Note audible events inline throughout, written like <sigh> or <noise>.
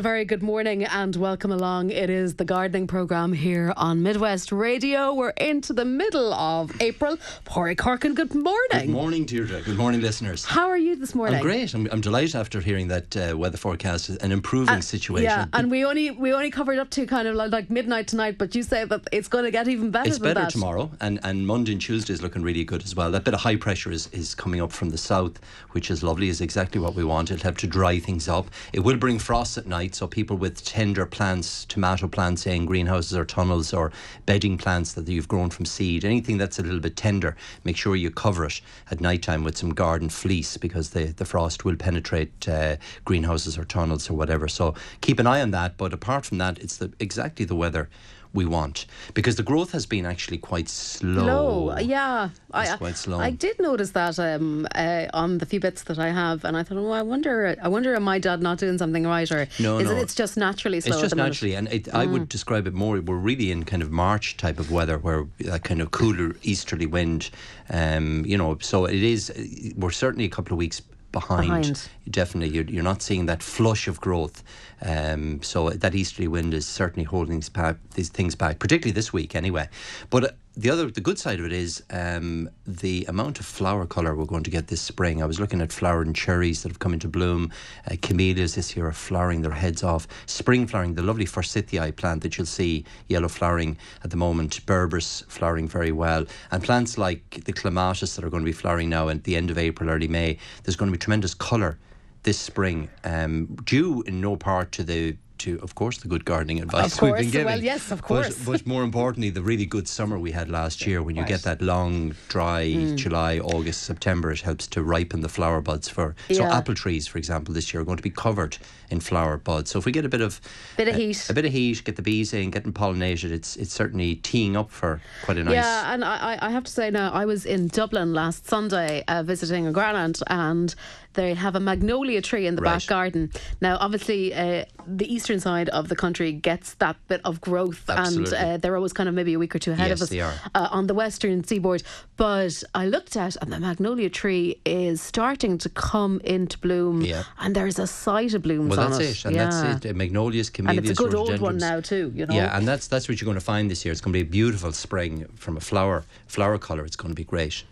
a very good morning and welcome along. It is the gardening programme here on Midwest Radio. We're into the middle of April. Páraic Horkan, good morning. Good morning, Deirdre. Good morning, listeners. How are you this morning? I'm great. I'm, I'm delighted after hearing that uh, weather forecast. Is an improving Uh, situation. Yeah, and we only we only covered up to kind of like, like midnight tonight, but you say that it's going to get even better it's better that. tomorrow, and, and Monday and Tuesday is looking really good as well. That bit of high pressure is, is coming up from the south, which is lovely, is exactly what we want. It'll help to dry things up. It will bring frost at night, so people with tender plants, tomato plants, say in greenhouses or tunnels, or bedding plants that you've grown from seed, anything that's a little bit tender, make sure you cover it at night time with some garden fleece because the, the frost will penetrate uh, greenhouses or tunnels or whatever. So keep an eye on that. But apart from that, it's the, exactly the weather we want because the growth has been actually quite slow. Low, yeah. It's quite slow. I did notice that um, uh, on the few bits that I have, and I thought, oh, I wonder, I wonder, am my dad not doing something right, or No, is no. it? It's just naturally slow. It's just minute? naturally, and it, I would describe it more. We're really in kind of March type of weather, where that kind of cooler easterly wind, um, you know. So it is. We're certainly a couple of weeks behind. Behind. Definitely, you're, you're not seeing that flush of growth. Um, so that easterly wind is certainly holding these, pa- these things back, particularly this week, anyway. But uh, the other, the good side of it is um, the amount of flower colour we're going to get this spring. I was looking at flowering cherries that have come into bloom. Uh, camellias this year are flowering their heads off. Spring flowering, the lovely forsythia plant that you'll see yellow flowering at the moment. Berberis flowering very well. And plants like the clematis that are going to be flowering now at the end of April, early May. There's going to be tremendous colour this spring, um, due in no part to the to, of course, the good gardening advice Of we've been giving. well, yes, of course. But, more <laughs> importantly, the really good summer we had last year, when you get that long, dry Mm. July, August, September, it helps to ripen the flower buds for. So Yeah. apple trees, for example, this year are going to be covered in flower buds. So if we get a bit of Bit of uh, heat. a bit of heat, get the bees in, get getting pollinated, it's it's certainly teeing up for quite a nice. Yeah, and I, I I have to say now, I was in Dublin last Sunday uh, visiting a grandaunt, and they have a magnolia tree in the Right. back garden. Now, obviously, uh, the eastern side of the country gets that bit of growth, Absolutely. and uh, they're always kind of maybe a week or two ahead Yes, of us. Uh, on the western seaboard. But I looked at, and the magnolia tree is starting to come into bloom, Yeah. and there's a sight of blooms Well, on that's it. it, and yeah. that's it. Magnolias, And it's a good old one now too. You know. Yeah, and that's that's what you're going to find this year. It's going to be a beautiful spring from a flower flower color. It's going to be great.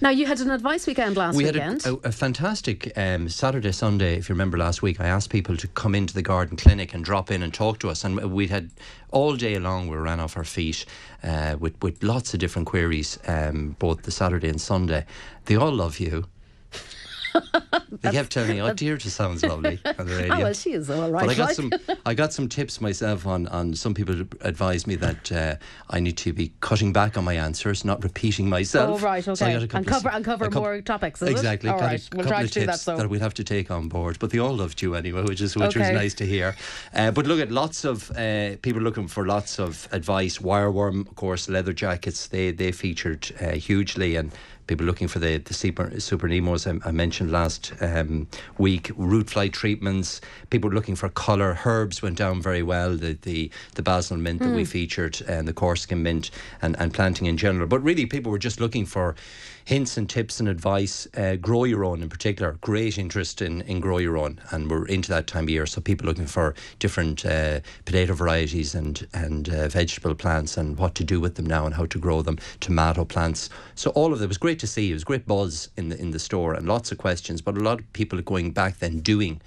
Now you had an advice weekend last we had a, a, a fantastic um, Saturday, Sunday. If you remember last week, I asked people to come into the garden clinic and drop in and talk to us, and we had all day long. We ran off our feet uh, with with lots of different queries, um, both the Saturday and Sunday. They all love you. <laughs> they kept telling me, "Oh, dear, just sounds lovely on the <laughs> radio." Oh, well, she is all right. But I got like. some, I got some tips myself on, on some people advised me that uh, I need to be cutting back on my answers, not repeating myself. Oh, right, So okay. a And of cover- s- and cover couple- more topics, exactly. All a we'll couple try of to do that, so. that we'll have to take on board. But they all loved you anyway, which is which was nice to hear. Uh, but look at lots of uh, people looking for lots of advice. Wireworm, of course, leather jackets. They they featured uh, hugely and. People looking for the, the super, super Nemos I, I mentioned last um, week, root fly treatments, people looking for colour, herbs went down very well, the, the, the basil mint that Hmm. we featured and the Corsican mint and, and planting in general. But really, people were just looking for hints and tips and advice. Uh, grow your own in particular, great interest in, in grow your own, and we're into that time of year. So people looking for different uh, potato varieties and and uh, vegetable plants and what to do with them now and how to grow them. Tomato plants. So all of it was great to see. It was great buzz in the in the store and lots of questions, but a lot of people are going back then doing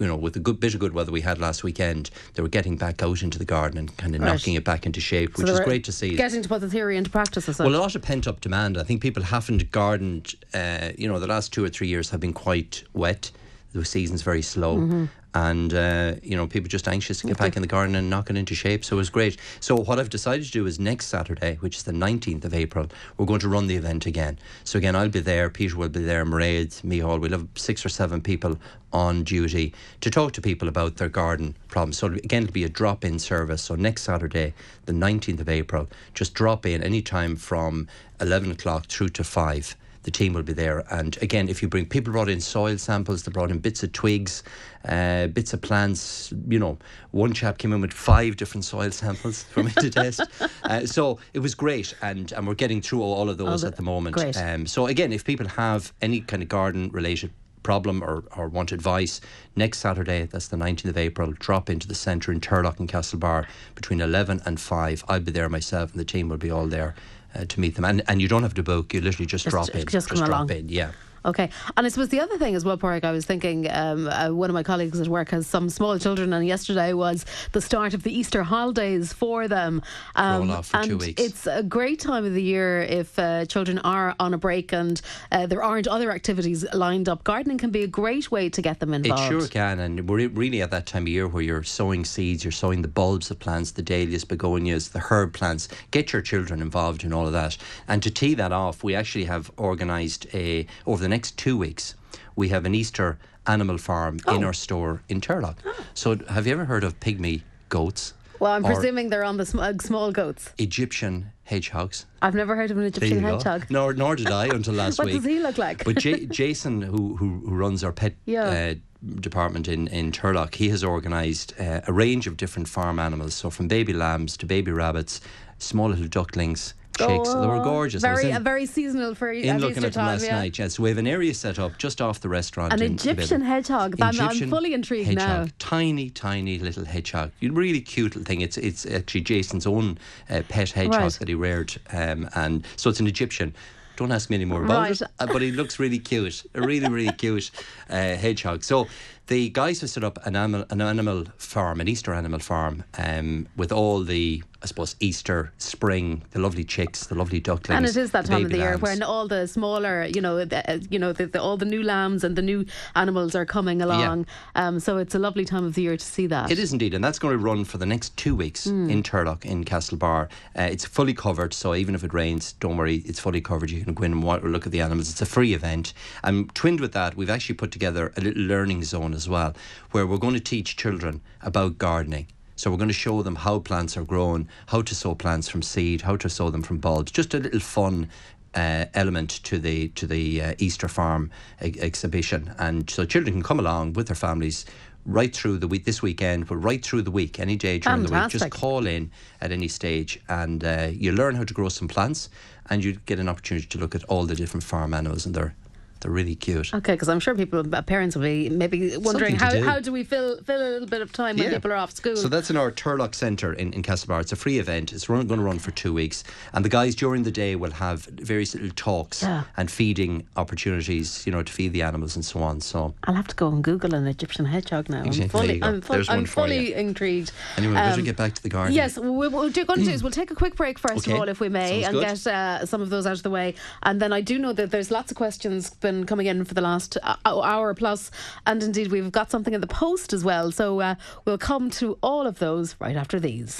you know, with the good bit of good weather we had last weekend, they were getting back out into the garden and kind of Right. knocking it back into shape, So which is great to see. Getting to put the theory into practice, as such. Well, a lot of pent up demand. I think people haven't gardened. Uh, you know, the last two or three years have been quite wet. The season's very slow, Mm-hmm. and uh, you know, people just anxious to get back in the garden and knock it into shape. So it was great. So what I've decided to do is next Saturday, which is the nineteenth of April, we're going to run the event again. So again, I'll be there. Peter will be there. Mairead, Mihal. We'll have six or seven people on duty to talk to people about their garden problems. So again, it'll be a drop-in service. So next Saturday, the 19th of April, just drop in any time from 11 o'clock through to 5. The team will be there. And again, if you bring people brought in soil samples, they brought in bits of twigs, uh, bits of plants. You know, one chap came in with five different soil samples for me to test. <laughs> Uh, so it was great, and and we're getting through all of those the- at the moment. great. Um, so again, if people have any kind of garden related problem or, or want advice, next Saturday, that's the 19th of April, drop into the centre in Turlough and Castlebar between 11 and 5. I'll be there myself and the team will be all there uh, to meet them. And, and you don't have to book, you literally just, Just- drop in. just come drop along. in, yeah. Okay, and I suppose the other thing as well, Porrick, I was thinking um, uh, one of my colleagues at work has some small children, and yesterday was the start of the Easter holidays for them. Um, Roll off for and two weeks. It's a great time of the year if uh, children are on a break and uh, there aren't other activities lined up. Gardening can be a great way to get them involved. It sure can, and we're really at that time of year where you're sowing seeds, you're sowing the bulbs of plants, the dahlias, begonias, the herb plants. Get your children involved in all of that. And to tee that off, we actually have organised a over the next two weeks. We have an Easter animal farm in Oh. our store in Turlough. So, have you ever heard of pygmy goats? Well, I'm presuming they're on the sm- uh, small goats. Egyptian hedgehogs. I've never heard of an Egyptian hedgehog. Nor, nor did I until <laughs> last What week. What does he look like? But J- <laughs> Jason, who, who who runs our pet Yeah. uh, department in in Turlough, he has organised uh, a range of different farm animals. So from baby lambs to baby rabbits, small little ducklings, chicks. they were Oh, gorgeous. Very, in- uh, very seasonal for in looking Easter at them time. last yeah. night. Yeah, so we have an area set up just off the restaurant. An Egyptian hedgehog. I'm, I'm fully intrigued hedgehog. now. Tiny, tiny little hedgehog. Really cute little thing. It's it's actually Jason's own uh, pet hedgehog Right. that he reared, um, and so it's an Egyptian. Don't ask me any more about Right. it, uh, but he looks really cute. A really, really <laughs> cute uh, hedgehog. So the guys have set up an animal, an animal farm, an Easter animal farm, um, with all the, I suppose, Easter, spring, the lovely chicks, the lovely ducklings, And it is that time of the year lambs. when all the smaller, you know, the, uh, you know, the, the, all the new lambs and the new animals are coming along. Um, so it's a lovely time of the year to see that. It is indeed, and that's going to run for the next two weeks Hmm. in Turlough in Castlebar. Uh, it's fully covered, so even if it rains, don't worry, it's fully covered. You can go in and wa- look at the animals. It's a free event. And twinned with that, we've actually put together a little learning zone as well, where we're going to teach children about gardening. So we're going to show them how plants are grown, how to sow plants from seed, how to sow them from bulbs. Just a little fun uh, element to the to the uh, Easter farm e- exhibition, and so children can come along with their families right through the week this weekend, but right through the week, any day during the week. Just call in at any stage, and uh, you learn how to grow some plants, and you get an opportunity to look at all the different farm animals, and they're they're really cute. Okay, because I'm sure people, uh, parents will be maybe wondering how, do. how do we fill fill a little bit of time when people are off school. So that's in our Turlough Centre in, in Castlebar. It's a free event. It's run, going to run for two weeks. And the guys during the day will have various little talks Yeah. and feeding opportunities, you know, to feed the animals and so on. So I'll have to go and Google an Egyptian hedgehog now. I'm fully. I'm, There's I'm fully intrigued. anyway, we better Um, get back to the garden. Yes, what we're going to do is we'll take a quick break first Okay. of all, if we may, Sounds and good. get uh, some of those out of the way. And then I do know that there's lots of questions been coming in for the last uh, hour plus, and indeed we've got something in the post as well. So uh, we'll come to all of those right after these.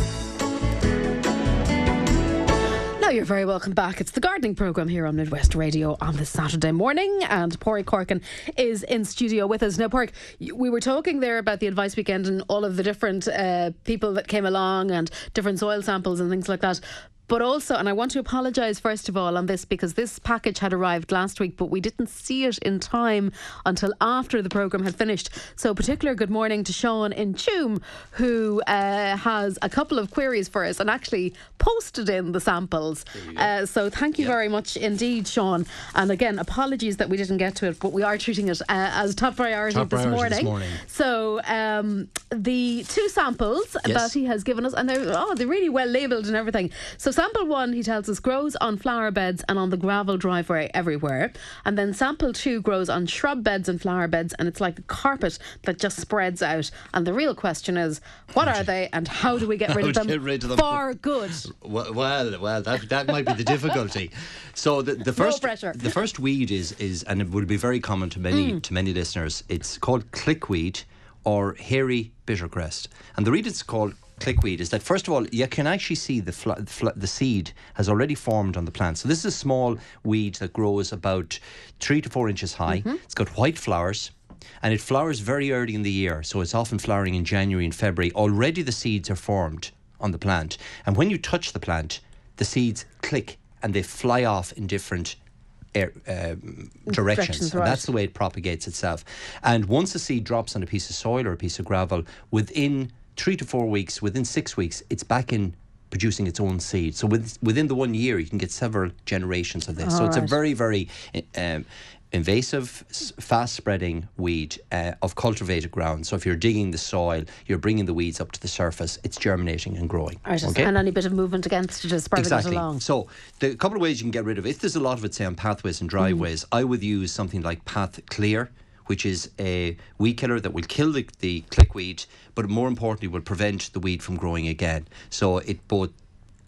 Now you're very welcome back. It's the gardening program here on Midwest Radio on this Saturday morning, and Páraic Horkan is in studio with us. Now, Porrick, we were talking there about the advice weekend and all of the different uh, people that came along and different soil samples and things like that. But also, and I want to apologise first of all on this because this package had arrived last week, but we didn't see it in time until after the programme had finished. So, particular good morning to Sean in Tuam, who uh, has a couple of queries for us and actually posted in the samples. Uh, so, thank you very much indeed, Sean. And again, apologies that we didn't get to it, but we are treating it uh, as top priority, Top this, priority morning. this morning. So, um, the two samples Yes. that he has given us, and they're oh, they're really well labelled and everything. So, sample one, he tells us, grows on flower beds and on the gravel driveway everywhere. And then sample two grows on shrub beds and flower beds, and it's like a carpet that just spreads out. And the real question is, what are they, and how do we get rid of <laughs> them get rid of them? for good? Well, well, well, that that might be the difficulty. So the, the first pressure. the first weed is is and it would be very common to many Mm. to many listeners. It's called clickweed or hairy bittercress. And the reason it's called clickweed is that first of all you can actually see the fl- fl- the seed has already formed on the plant. So this is a small weed that grows about 3 to 4 inches high. Mm-hmm. It's got white flowers and it flowers very early in the year. So it's often flowering in January and February. Already the seeds are formed on the plant. And when you touch the plant, the seeds click and they fly off in different air, um, directions. Directions, right. that's the way it propagates itself. And once a seed drops on a piece of soil or a piece of gravel, within three to four weeks, within six weeks, it's back in producing its own seed. So with, within the one year, you can get several generations of this. so it's a very, very um, invasive, fast spreading weed uh, of cultivated ground. So if you're digging the soil, you're bringing the weeds up to the surface, it's germinating and growing. Right, okay? And any bit of movement against it is spreading exactly. it along. So the couple of ways you can get rid of it, if there's a lot of it, say on pathways and driveways, mm. I would use something like Path Clear which is a weed killer that will kill the, the clickweed, but more importantly, will prevent the weed from growing again. So it both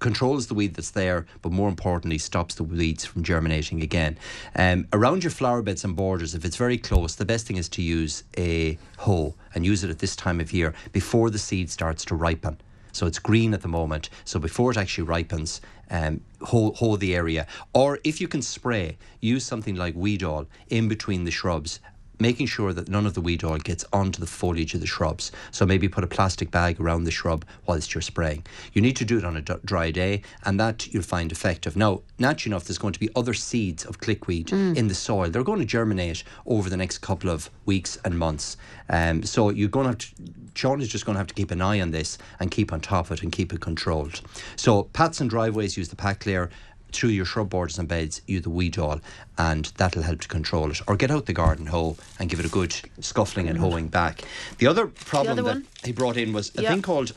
controls the weed that's there, but more importantly, stops the weeds from germinating again. Um, around your flower beds and borders, if it's very close, the best thing is to use a hoe and use it at this time of year before the seed starts to ripen. So it's green at the moment. So before it actually ripens, um, hoe, hoe the area. Or if you can spray, use something like Weedol in between the shrubs making sure that none of the Weedol gets onto the foliage of the shrubs. So maybe put a plastic bag around the shrub whilst you're spraying. You need to do it on a d- dry day, and that you'll find effective. Now, naturally enough, there's going to be other seeds of clickweed mm. in the soil. They're going to germinate over the next couple of weeks and months. Um, so you're going to have to. Sean is just going to have to keep an eye on this and keep on top of it and keep it controlled. So, paths and driveways use the Path Clear through your shrub borders and beds, you the Weedol, and that'll help to control it. Or get out the garden hoe and give it a good scuffling and hoeing back. The other problem the other that he brought in was a thing called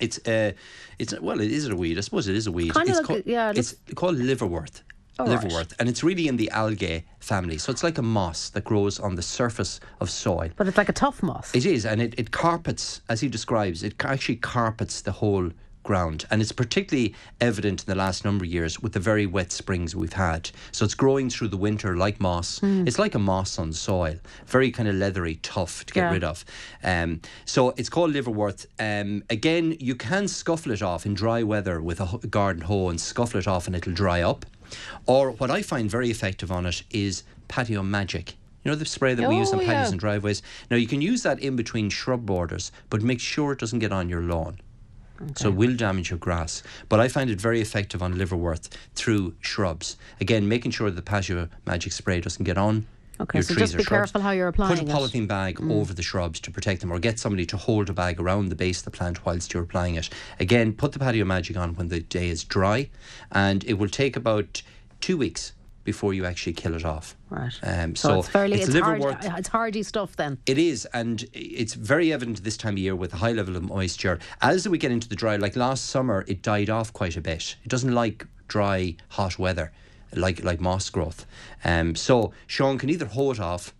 it's uh, it's well, it is a weed. I suppose it is a weed. Kind it's of called, yeah, it's called liverwort. Oh, liverwort, right. and it's really in the algae family. So it's like a moss that grows on the surface of soil. But it's like a tough moss. It is, and it, it carpets, as he describes, it actually carpets the whole ground. And it's particularly evident in the last number of years with the very wet springs we've had. So it's growing through the winter like moss. Mm. It's like a moss on soil, very kind of leathery, tough to get yeah. rid of. Um, so it's called liverwort. Um, again, you can scuffle it off in dry weather with a garden hoe and scuffle it off and it'll dry up. Or what I find very effective on it is patio magic. You know the spray that we use on Oh, patios yeah. and driveways. Now you can use that in between shrub borders, but make sure it doesn't get on your lawn. So it will damage your grass. But I find it very effective on liverwort through shrubs. Again, making sure that the patio magic spray doesn't get on Okay, your so just be shrubs. careful how you're applying it. Put a it. Mm. polythene bag over the shrubs to protect them, or get somebody to hold a bag around the base of the plant whilst you're applying it. Again, put the patio magic on when the day is dry, and it will take about two weeks before you actually kill it off. Right. Um, so, so it's fairly it's, hard, liverwort- it's hardy stuff then. it is, and it's very evident this time of year with a high level of moisture. As we get into the dry, like last summer, it died off quite a bit. It doesn't like dry, hot weather, like like moss growth. Um, so Sean can either hoe it off,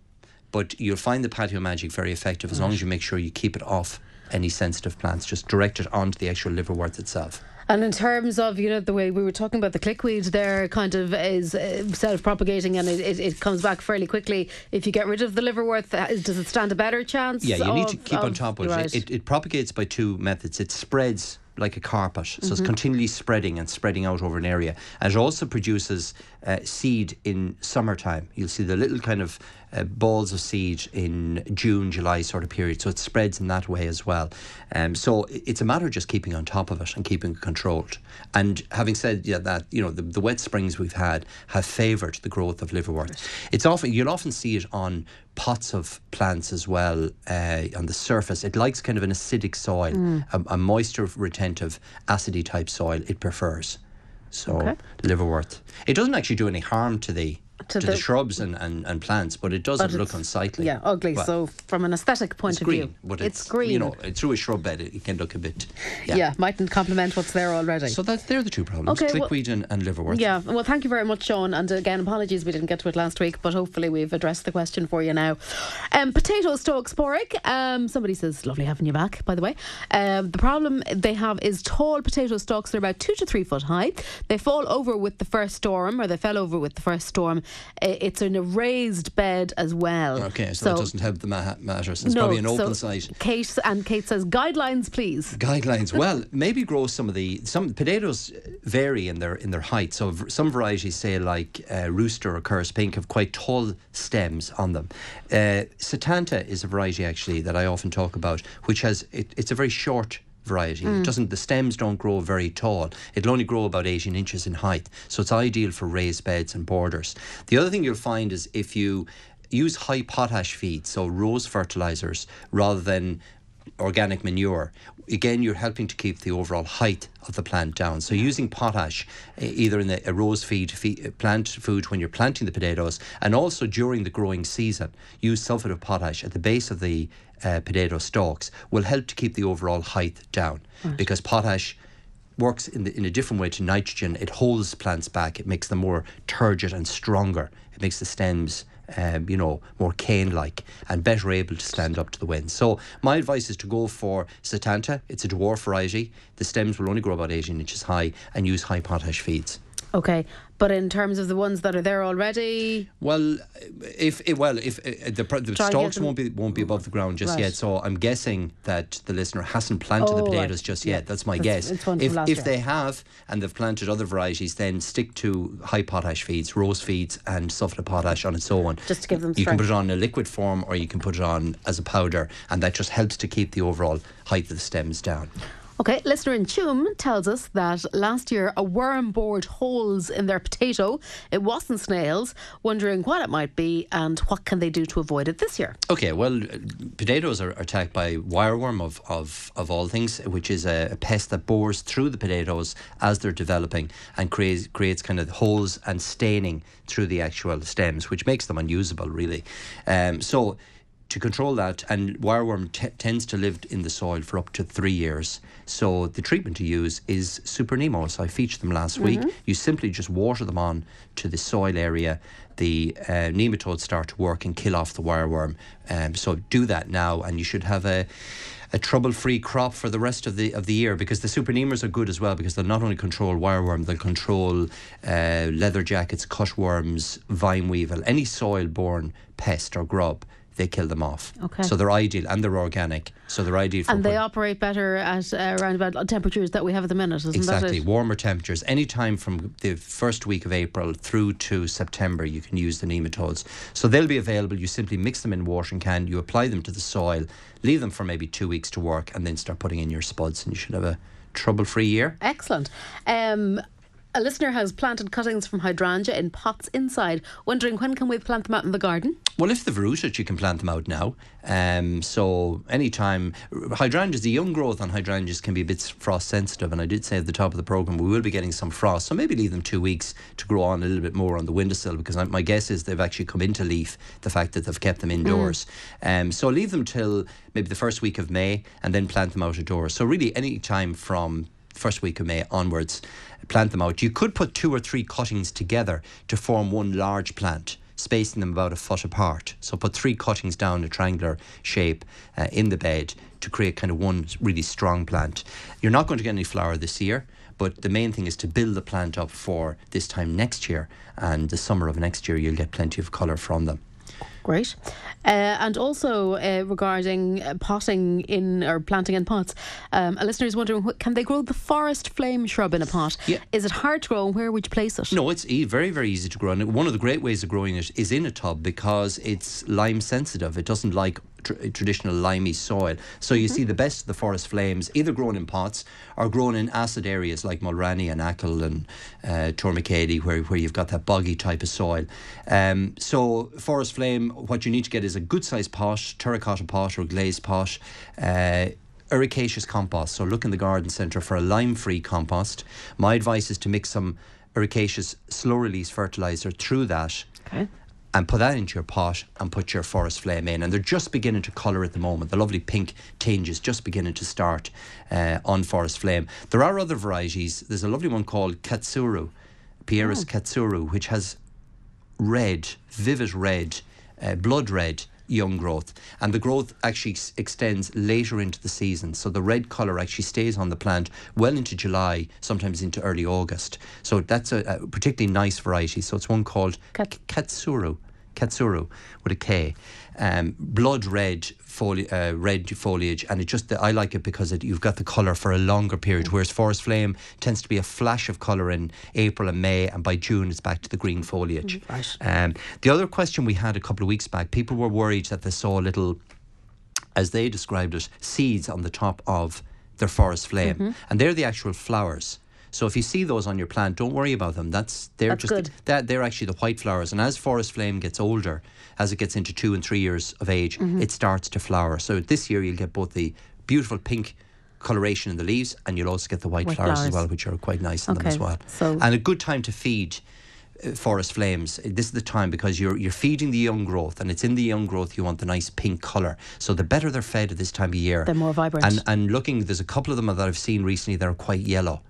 but you'll find the patio magic very effective as long as you make sure you keep it off any sensitive plants. Just direct it onto the actual liverwort itself. And in terms of, you know, the way we were talking about the clickweed there kind of is uh, self propagating and it, it, it comes back fairly quickly. If you get rid of the liverwort, uh, does it stand a better chance? Yeah, you need to of- keep on top of it. right. it. It propagates by two methods. It spreads like a carpet, so Mm-hmm. it's continually spreading and spreading out over an area. And it also produces uh, seed in summertime. You'll see the little kind of uh, balls of seed in June, July sort of period. So it spreads in that way as well. Um, so it's a matter of just keeping on top of it and keeping it controlled. And having said yeah, that, you know, the, the wet springs we've had have favoured the growth of liverwort. It's often you'll often see it on pots of plants as well uh, on the surface. It likes kind of an acidic soil, Mm. a, a moisture retentive, acidy type soil. It prefers. So Okay. liverwort. It doesn't actually do any harm to the To to, the, the- shrubs and, and, and plants, but it doesn't But look unsightly. Yeah, ugly. Well, so from an aesthetic point it's of green, view, but it's, it's, green. You know, through a shrub bed, it, can look a bit. yeah. Yeah. mightn't complement what's there already. So that they're the two problems: Okay, well- and, and liverwort. Yeah, well, thank you very much, Sean. And again, apologies we didn't get to it last week, but hopefully we've addressed the question for you now. Um, potato stalks, Porrick. Um, somebody says, lovely having you back, by the way. Um, the problem they have is tall potato stalks. They're about two to three foot high. They fall over with the first storm, or they fell over with the first storm. It's in a raised bed as well. Okay, so, that doesn't help the ma- matters. It's no, probably an open so site. Kate and Kate says guidelines, please. guidelines. <laughs> Well, maybe grow some of the some potatoes vary in their in their height. So v- some varieties, say like uh, Rooster or Kerr's Pink, have quite tall stems on them. Uh, Setanta is a variety actually that I often talk about, which has it, it's a very short variety. It mm. doesn't the stems don't grow very tall. It'll only grow about 18 inches in height. So it's ideal for raised beds and borders. The other thing you'll find is if you use high potash feed, so rose fertilizers, rather than organic manure, again, you're helping to keep the overall height of the plant down. So using potash, either in the a rose feed, feed plant food when you're planting the potatoes, and also during the growing season, use sulfate of potash at the base of the uh, potato stalks will help to keep the overall height down because potash works in, the, in a different way to nitrogen. It holds plants back. It makes them more turgid and stronger. It makes the stems, um, you know, more cane-like and better able to stand up to the wind. So my advice is to go for Setanta. It's a dwarf variety. The stems will only grow about 18 inches high and use high potash feeds. Okay, but in terms of the ones that are there already, Well, if well, if uh, the, the get stalks won't be won't be above the ground just Right. yet, so I'm guessing that the listener hasn't planted the Oh, right. potatoes just Yeah. yet. That's my That's- guess. it's one from if if year. they have and they've planted other varieties, then stick to high potash feeds, rose feeds, and sulfate potash on its own. Just to give them You can put it on in a liquid form, or you can put it on as a powder, and that just helps to keep the overall height of the stems down. Okay, listener in Tuam tells us that last year a worm bored holes in their potato. It wasn't snails. Wondering what it might be and what can they do to avoid it this year. Okay, well, uh, potatoes are attacked by wireworm of, of, of all things, which is a, a pest that bores through the potatoes as they're developing and creates creates kind of holes and staining through the actual stems, which makes them unusable, really. Um, so. To control that, and wireworm t- tends to live in the soil for up to three years. So the treatment to use is Super Nemos. I featured them last week. You simply just water them on to the soil area. The uh, nematodes start to work and kill off the wireworm. Um, so do that now, and you should have a a trouble-free crop for the rest of the of the year because the super Nemos are good as well because they'll not only control wireworm, they'll control uh, leather jackets, cutworms, vine weevil, any soil-borne pest or grub. They kill them off. Okay. So they're ideal and they're organic. So they're ideal for And they operate better at uh, around about temperatures that we have at the minute, isn't Exactly, that it? warmer temperatures. Any time from the first week of April through to September, you can use the nematodes. So they'll be available. You simply mix them in watering can, you apply them to the soil, leave them for maybe two weeks to work, and then start putting in your spuds, and you should have a trouble-free year. Excellent. Um, a listener has planted cuttings from hydrangea in pots inside. Wondering when can we plant them out in the garden? Well, if they've rooted, you can plant them out now. Um, so anytime hydrangeas, the young growth on hydrangeas can be a bit frost sensitive, and I did say at the top of the program we will be getting some frost, so maybe leave them two weeks to grow on a little bit more on the windowsill because I, my guess is they've actually come into leaf. The fact that they've kept them indoors, um, so leave them till maybe the first week of May, and then plant them out of doors. So really, any time from first week of May onwards, plant them out. You could put two or three cuttings together to form one large plant, spacing them about a foot apart. So put three cuttings down a triangular shape uh, in the bed to create kind of one really strong plant. You're not going to get any flower this year. But the main thing is to build the plant up for this time next year, and the summer of next year, you'll get plenty of colour from them. Great. Uh, and also uh, regarding uh, potting in or planting in pots, um, a listener is wondering can they grow the forest flame shrub in a pot? Yeah. Is it hard to grow and where would you place it? No, it's e- very, very easy to grow. And one of the great ways of growing it is in a tub because it's lime sensitive. It doesn't like tr- traditional limey soil. So you see the best of the forest flames either grown in pots or grown in acid areas like Mulranny and Achill and uh, Tourmakeady where, where you've got that boggy type of soil. Um, so forest flame, what you need to get is a good sized pot, terracotta pot or glazed pot. Uh, Ericaceous compost. So look in the garden centre for a lime-free compost. My advice is to mix some ericaceous slow-release fertilizer through that Okay. And put that into your pot and put your forest flame in. And they're just beginning to colour at the moment. The lovely pink tinge is just beginning to start uh, on forest flame. There are other varieties. There's a lovely one called Katsura, Pieris Katsura, which has red, vivid red, uh, blood red young growth. And the growth actually s- extends later into the season. So the red colour actually stays on the plant well into July, sometimes into early August. So that's a, a particularly nice variety. So it's one called Kat- Katsura. Katsura with a K. Um, blood red foli- uh, red foliage, and it just I like it because it, you've got the colour for a longer period. Whereas forest flame tends to be a flash of colour in April and May, and by June it's back to the green foliage. Right. Um, the other question we had a couple of weeks back, people were worried that they saw little, as they described it, seeds on the top of their forest flame, Mm-hmm. and they're the actual flowers. So if you see those on your plant, don't worry about them. That's they're That's just good. that they're actually the white flowers. And as forest flame gets older, as it gets into two and three years of age, Mm-hmm. it starts to flower. So this year you'll get both the beautiful pink coloration in the leaves, and you'll also get the white, White flowers, flowers. as well, which are quite nice in them as well. so- and a good time to feed uh, forest flames. This is the time because you're you're feeding the young growth, and it's in the young growth you want the nice pink color. So the better they're fed at this time of year, They're more vibrant. And and looking, there's a couple of them that I've seen recently that are quite yellow.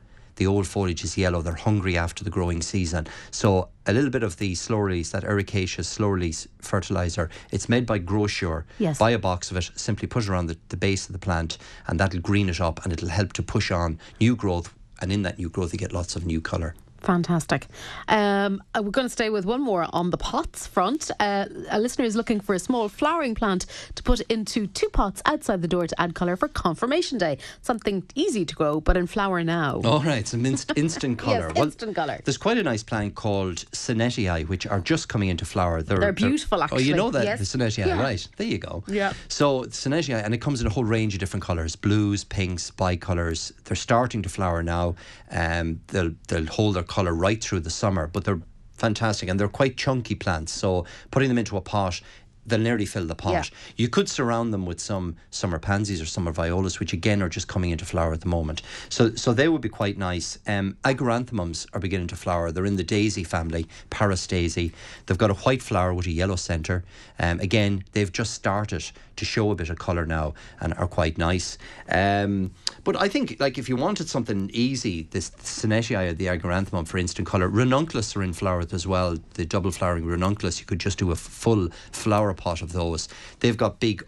The old foliage is yellow. They're hungry after the growing season. So a little bit of the slow release, that ericaceous slow release fertilizer, it's made by Grosure. Yes. Buy a box of it, simply put it around the, the base of the plant, and that'll green it up, and it'll help to push on new growth. And in that new growth, you get lots of new colour. Fantastic. Um, uh, we're going to stay with one more on the pots front. Uh, a listener is looking for a small flowering plant to put into two pots outside the door to add colour for Confirmation Day. Something easy to grow, but in flower now. All right, some inst- <laughs> instant colour. Yes, instant colour. There's quite a nice plant called Senetti, which are just coming into flower. They're, They're beautiful, Oh, actually. Oh, you know that Yes. the Senetti, Yeah. right? There you go. Yeah. So Senetti, and it comes in a whole range of different colours: blues, pinks, bicolours. They're starting to flower now. Um, they'll they'll hold their colour right through the summer, but they're fantastic and they're quite chunky plants. So putting them into a pot. They'll nearly fill the pot. Yeah. You could surround them with some summer pansies or summer violas, which again are just coming into flower at the moment. So, so they would be quite nice. Um, argyranthemums are beginning to flower. They're in the daisy family, Paris daisy. They've got a white flower with a yellow centre. Um, again, they've just started to show a bit of colour now and are quite nice. Um, but I think, like, if you wanted something easy, this Senetti, the argyranthemum for instant colour, ranunculus are in flower as well. The double flowering ranunculus, you could just do a full flower pot of those. They've got big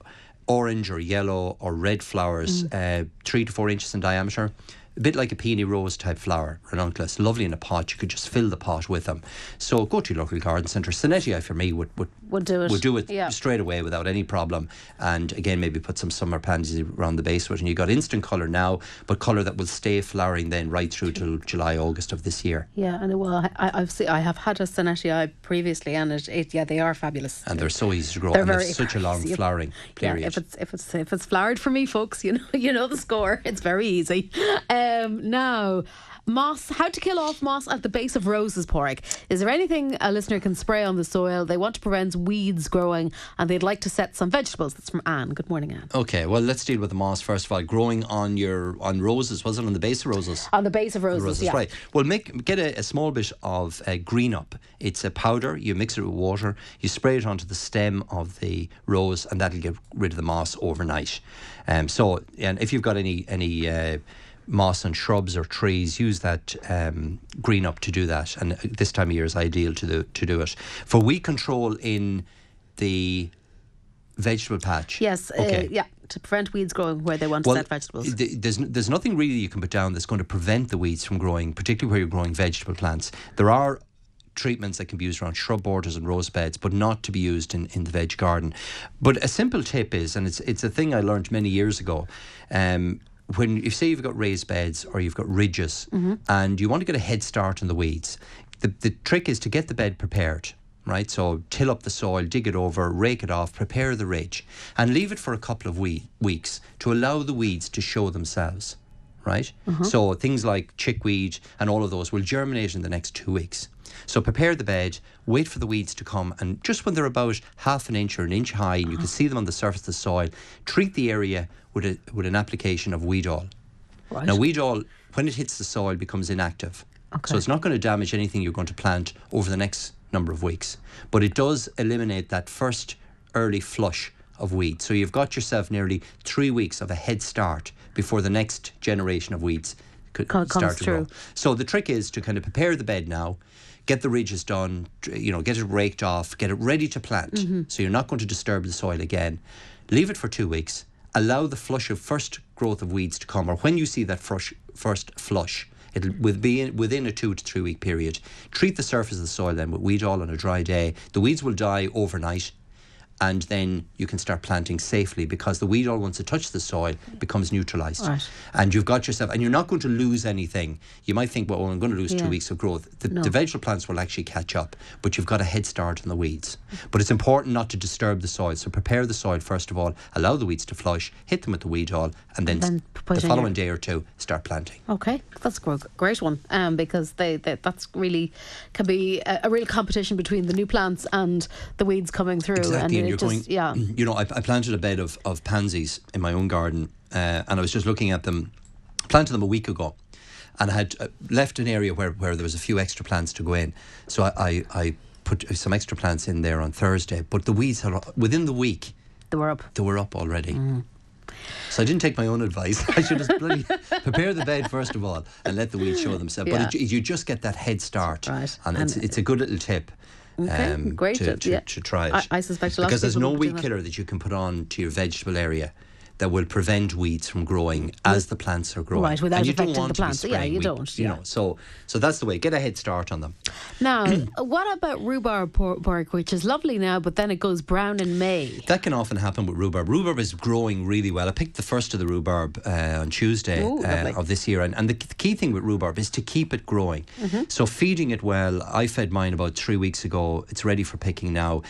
orange or yellow or red flowers, uh, three to four inches in diameter. A bit like a peony rose type flower, ranunculus. Lovely in a pot. You could just fill the pot with them. So go to your local garden centre. Senetti for me would, would Would do it. Would do it Yeah. straight away without any problem. And again, maybe put some summer pansies around the base of it. And you got instant colour now, but colour that will stay flowering then right through till July, August of this year. Yeah, and well, I, I've seen, I have had a Senetti previously, and it, it yeah, they are fabulous. And they're so easy to grow. They're and very such a long flowering Yeah, period. if it's if it's if it's flowered for me, folks, you know <laughs> you know the score. It's very easy. <laughs> Um, now, moss. How to kill off moss at the base of roses, Porrick? Is there anything a listener can spray on the soil? They want to prevent weeds growing, and they'd like to set some vegetables. That's from Anne. Good morning, Anne. Okay, well, let's deal with the moss first of all. Growing on your on roses, was it on the base of roses? On the base of roses, roses, yeah. right. Well, make get a, a small bit of uh, green up. It's a powder. You mix it with water. You spray it onto the stem of the rose, and that'll get rid of the moss overnight. Um, so, and if you've got any any uh, moss and shrubs or trees, use that um, green up to do that. And this time of year is ideal to do to do it for weed control in the vegetable patch. Yes, Okay. uh, yeah, to prevent weeds growing where they want Well, to set vegetables. th- there's n- there's nothing really you can put down that's going to prevent the weeds from growing, particularly where you're growing vegetable plants. There are treatments that can be used around shrub borders and rose beds, but not to be used in, in the veg garden. But a simple tip is, and it's it's a thing I learned many years ago. Um, when you say you've got raised beds or you've got ridges mm-hmm. and you want to get a head start on the weeds, the, the trick is to get the bed prepared right? So till up the soil, dig it over, rake it off, prepare the ridge, and leave it for a couple of we- weeks to allow the weeds to show themselves, right? Mm-hmm. So things like chickweed and all of those will germinate in the next two weeks. So prepare the bed, wait for the weeds to come, and just when they're about half an inch or an inch high, and you can see them on the surface of the soil, treat the area with a, with an application of Weedol. Right. Now, Weedol, when it hits the soil, becomes inactive. Okay. So it's not going to damage anything you're going to plant over the next number of weeks. But it does eliminate that first early flush of weeds. So you've got yourself nearly three weeks of a head start before the next generation of weeds could start to grow. So the trick is to kind of prepare the bed now, get the ridges done, you know, get it raked off, get it ready to plant. Mm-hmm. So you're not going to disturb the soil again. Leave it for two weeks. Allow the flush of first growth of weeds to come, or when you see that frush, first flush, it'll be within a two to three week period. Treat the surface of the soil then with Weedol on a dry day. The weeds will die overnight and then you can start planting safely because the Weedol once it touches the soil becomes neutralized Right. and you've got yourself and you're not going to lose anything you might think well I'm going to lose two weeks of growth the, No. the vegetable plants will actually catch up but you've got a head start on the weeds but it's important not to disturb the soil so prepare the soil first of all allow the weeds to flush hit them with the Weedol and then, then put the following your- day or two start planting Okay, that's a great one. Um, because they, they that's really can be a, a real competition between the new plants and the weeds coming through. Exactly, and and it You're just- going, yeah. <clears throat> You know, I, I planted a bed of, of pansies in my own garden, uh, and I was just looking at them. Planted them a week ago, and I had uh, left an area where, where there was a few extra plants to go in. So I, I, I put some extra plants in there on Thursday, but the weeds had within the week They were up. they were up already. Mm. So I didn't take my own advice. <laughs> I should have bloody <laughs> prepare the bed first of all and let the weeds show themselves. Yeah. But it, you just get that head start, Right. and, it's, it's a good little tip. Okay, um, great, to, to, yeah. to try it. I- I suspect a lot of because there's no weed that. killer that you can put on to your vegetable area that will prevent weeds from growing as the plants are growing. Right, without and you don't affecting want the plants. Yeah, you weed, don't, You yeah. know, so so that's the way. Get a head start on them. Now, <clears throat> what about rhubarb pork, which is lovely now, but then it goes brown in May? That can often happen with rhubarb. Rhubarb is growing really well. I picked the first of the rhubarb uh, on Tuesday Ooh, uh, of this year, and, and the k- key thing with rhubarb is to keep it growing. Mm-hmm. So feeding it well. I fed mine about three weeks ago. It's ready for picking now.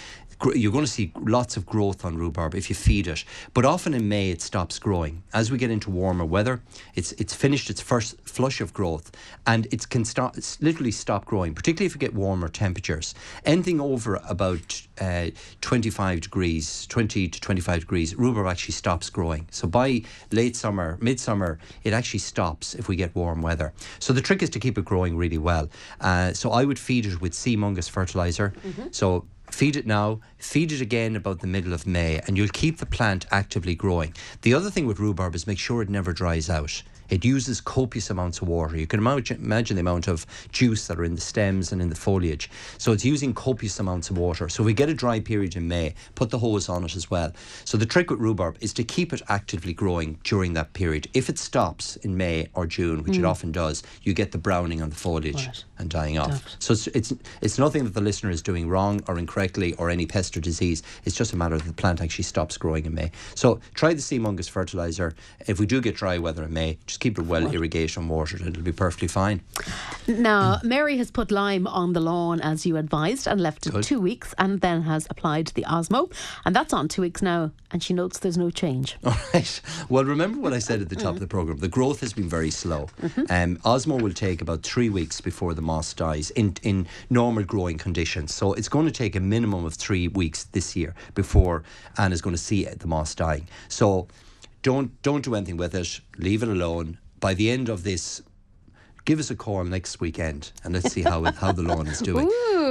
You're going to see lots of growth on rhubarb if you feed it, but often in May it stops growing. As we get into warmer weather, it's it's finished its first flush of growth, and it can start it's literally stop growing. Particularly if you get warmer temperatures, anything over about uh, 25 degrees, 20 to 25 degrees, rhubarb actually stops growing. So by late summer, midsummer, it actually stops if we get warm weather. So the trick is to keep it growing really well. Uh, so I would feed it with Seamungus fertilizer. So feed it now, feed it again about the middle of May, and you'll keep the plant actively growing. The other thing with rhubarb is make sure it never dries out. It uses copious amounts of water. You can imagine, imagine the amount of juice that are in the stems and in the foliage. So it's using copious amounts of water. So if we get a dry period in May, put the hose on it as well. So the trick with rhubarb is to keep it actively growing during that period. If it stops in May or June, which it hmm. often does, you get the browning on the foliage Right. and dying off. So it's, it's it's nothing that the listener is doing wrong or incorrectly or any pest or disease. It's just a matter that the plant actually stops growing in May. So try the Seamungus fertilizer. If we do get dry weather in May, just keep it well irrigated and watered, and it'll be perfectly fine. Now, Mary has put lime on the lawn as you advised and left it Good. two weeks and then has applied the Osmo. And that's on two weeks now. And she notes there's no change. <laughs> All right. Well, remember what I said at the top of the program. The growth has been very slow. Um, Osmo will take about three weeks before the moss dies in in normal growing conditions. So it's going to take a minimum of three weeks this year before Anna's going to see the moss dying. So don't don't do anything with it. Leave it alone. By the end of this give us a call next weekend and let's see how it, how the lawn is doing.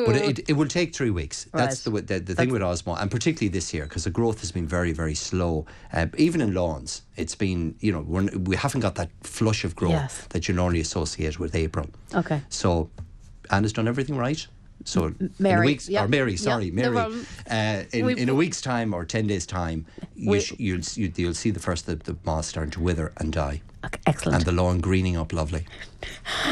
But it, it will take three weeks. That's the Right. the, the thing with Osmo, and particularly this year because the growth has been very very slow. Uh, even in lawns, it's been you know we're, we haven't got that flush of growth Yes. that you normally associate with April. Okay. So Anna's done everything right. So in a week's, yeah, or Mary, sorry, no Mary. uh, in, We've- in a week's time or ten days' time, you We- sh- you'll, s- you, you'll see the first the, the moss starting to wither and die, Okay, excellent. and the lawn greening up lovely.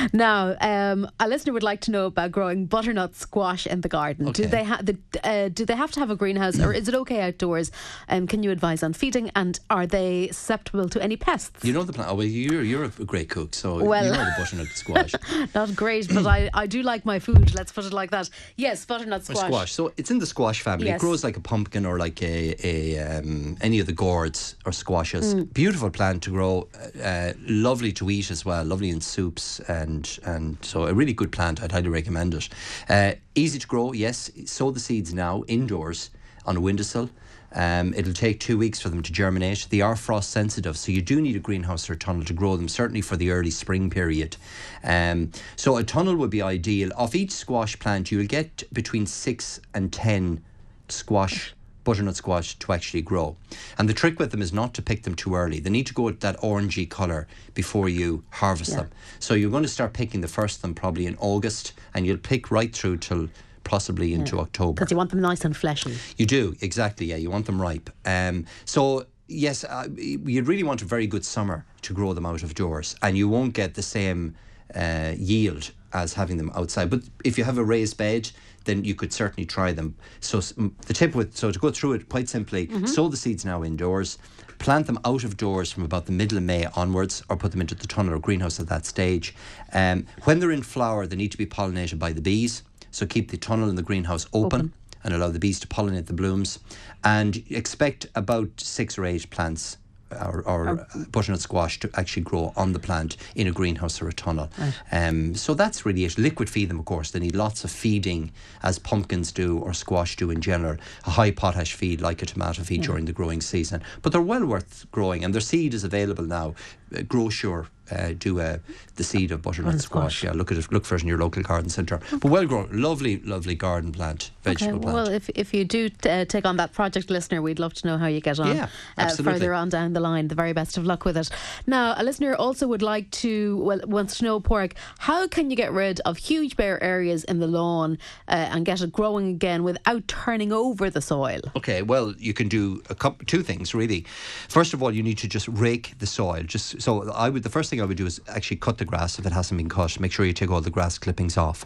<laughs> Now, um, a listener would like to know about growing butternut squash in the garden. Do they have the, uh, do they have to have a greenhouse, or is it okay outdoors? Um, can you advise on feeding, and are they susceptible to any pests? You know the plant. Oh, well, you're you're a great cook, so Well- you know the butternut squash. <laughs> Not great, but I, I do like my food. Let's put it like that. Yes, butternut Or squash. squash. So it's in the squash family. Yes. It grows like a pumpkin or like a, a um, any of the gourds or squashes. Mm. Beautiful plant to grow. Uh, lovely to eat as well. Lovely in soups and and so a really good plant. I'd highly recommend it. Uh, easy to grow. Yes. Sow the seeds now indoors on a windowsill. Um, it'll take two weeks for them to germinate. They are frost sensitive, so you do need a greenhouse or a tunnel to grow them, certainly for the early spring period. Um, so a tunnel would be ideal. Off each squash plant, you'll get between six and ten squash, butternut squash to actually grow. And the trick with them is not to pick them too early. They need to go at that orangey colour before you harvest them. So you're going to start picking the first of them probably in August, and you'll pick right through till possibly into October. Because you want them nice and fleshy. You do exactly. Yeah, you want them ripe. Um, so yes, uh, you'd really want a very good summer to grow them out of doors, and you won't get the same uh, yield as having them outside. But if you have a raised bed, then you could certainly try them. So the tip with so to go through it quite simply, sow the seeds now indoors. Plant them out of doors from about the middle of May onwards, or put them into the tunnel or greenhouse at that stage. Um, when they're in flower, they need to be pollinated by the bees. So keep the tunnel and the greenhouse open Open. and allow the bees to pollinate the blooms. And expect about six or eight plants or, or butternut squash to actually grow on the plant in a greenhouse or a tunnel. Um, so that's really it. Liquid feed them, of course. They need lots of feeding, as pumpkins do or squash do in general. A high potash feed, like a tomato feed during the growing season. But they're well worth growing, and their seed is available now. Uh, Grosure uh, do uh, the seed of butternut squash. squash. Yeah, look at it. Look for it in your local garden centre. But well grown, lovely, lovely garden plant, vegetable Okay, plant. well, if, if you do uh, take on that project, listener, we'd love to know how you get on Yeah, uh, absolutely. further on down the line. The very best of luck with it. Now, a listener also would like to, well, wants to know, Páraic, how can you get rid of huge bare areas in the lawn uh, and get it growing again without turning over the soil? Okay, well, you can do a couple, two things really. First of all, you need to just rake the soil. Just so I would, the first thing I would do is actually cut the grass if it hasn't been cut. Make sure you take all the grass clippings off.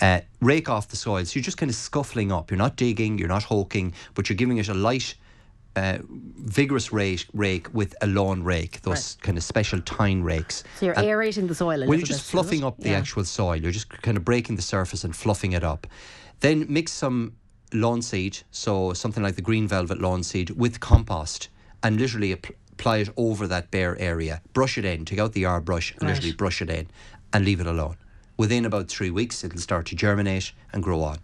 Uh, rake off the soil. So you're just kind of scuffling up. You're not digging. You're not hoking, but you're giving it a light. Uh, vigorous rake, rake with a lawn rake, those kind of special tine rakes. So you're And- aerating the soil well, you're just fluffing up the Yeah. actual soil. You're just kind of breaking the surface and fluffing it up. Then mix some lawn seed, so something like the green velvet lawn seed, with compost, and literally apply it over that bare area. Brush it in. Take out the yard brush and Right. literally brush it in, and leave it alone. Within about three weeks, it'll start to germinate and grow on.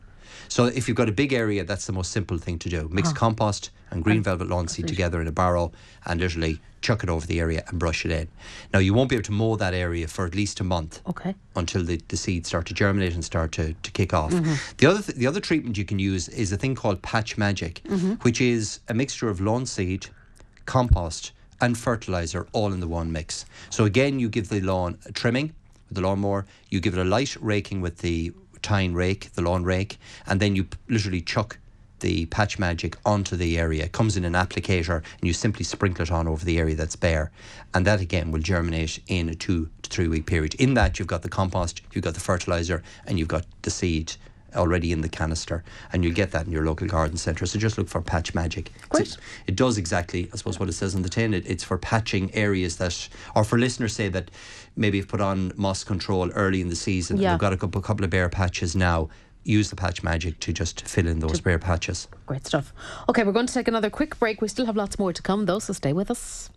So if you've got a big area, that's the most simple thing to do. Mix compost and green velvet lawn seed together in a barrow and literally chuck it over the area and brush it in. Now you won't be able to mow that area for at least a month Okay. until the, the seeds start to germinate and start to, to kick off. Mm-hmm. The other th- the other treatment you can use is a thing called patch magic, Mm-hmm. which is a mixture of lawn seed, compost, and fertilizer all in the one mix. So again, you give the lawn a trimming with the lawnmower, you give it a light raking with the tine rake, the lawn rake, and then you literally chuck the patch magic onto the area. It comes in an applicator and you simply sprinkle it on over the area that's bare. And that again will germinate in a two to three week period. In that you've got the compost, you've got the fertilizer, and you've got the seed already in the canister. And you'll get that in your local garden centre. So just look for patch magic. Great. So it does exactly, I suppose, what it says on the tin. It, it's for patching areas that, or for listeners say that maybe have put on moss control early in the season. and Yeah. We've got a couple, couple of bare patches now. Use the patch magic to just fill in those bare patches. Great stuff. Okay, we're going to take another quick break. We still have lots more to come, though, so stay with us.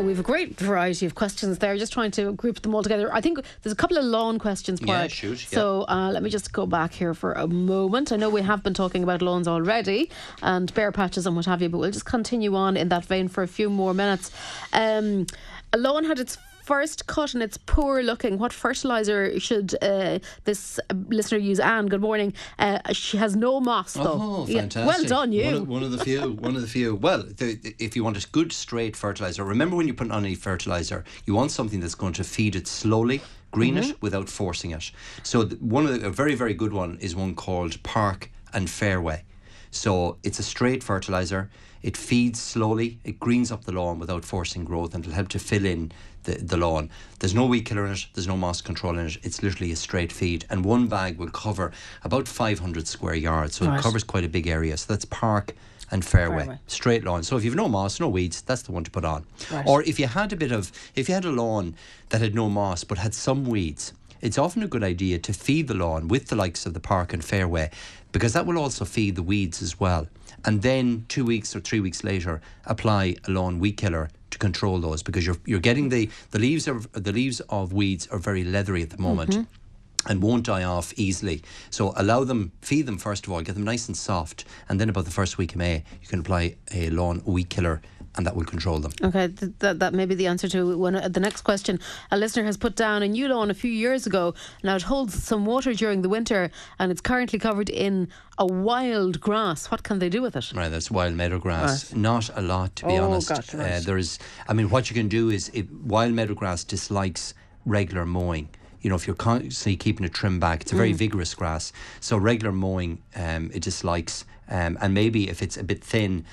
Now, we have a great variety of questions there, just trying to group them all together. I think there's a couple of lawn questions, Yeah, Páraic. shoot, yeah. So uh, let me just go back here for a moment. I know we have been talking about lawns already and bare patches and what have you, but we'll just continue on in that vein for a few more minutes. Um, a lawn had its first cut and it's poor looking. What fertilizer should uh, this uh, listener use? Anne, good morning. Uh, she has no moss though. Oh, Yeah, fantastic! Well done, you. One of, one of the few. One of the few. Well, the, the- if you want a good straight fertilizer, remember when you put on any fertilizer, you want something that's going to feed it slowly, green Mm-hmm. it without forcing it. So one of the, a very very good one is one called Park and Fairway. So it's a straight fertilizer. It feeds slowly. It greens up the lawn without forcing growth, and it'll help to fill in the, the lawn. There's no weed killer in it. There's no moss control in it. It's literally a straight feed, and one bag will cover about 500 square yards. So Right. it covers quite a big area. So that's park and fairway, Fairway. straight lawn. So if you've no moss, no weeds, that's the one to put on. Right. Or if you had a bit of, if you had a lawn that had no moss but had some weeds, it's often a good idea to feed the lawn with the likes of the park and fairway, because that will also feed the weeds as well. And then two weeks or three weeks later, apply a lawn weed killer to control those, because you're you're getting the the leaves of the leaves of weeds are very leathery at the moment mm-hmm. and won't die off easily. So allow them, feed them first of all, get them nice and soft, and then about the first week of May, you can apply a lawn weed killer, and that will control them. Okay, th- that, that may be the answer to one, uh, the next question. A listener has put down a new lawn a few years ago. Now it holds some water during the winter and it's currently covered in a wild grass. What can they do with it? Right, that's wild meadow grass. Not a lot, to be Oh, honest. gosh, right. uh, there is, I mean, what you can do is, it, wild meadow grass dislikes regular mowing. You know, if you're constantly keeping it trimmed back, it's a Mm. very vigorous grass. So regular mowing, um, it dislikes. Um, and maybe if it's a bit thin,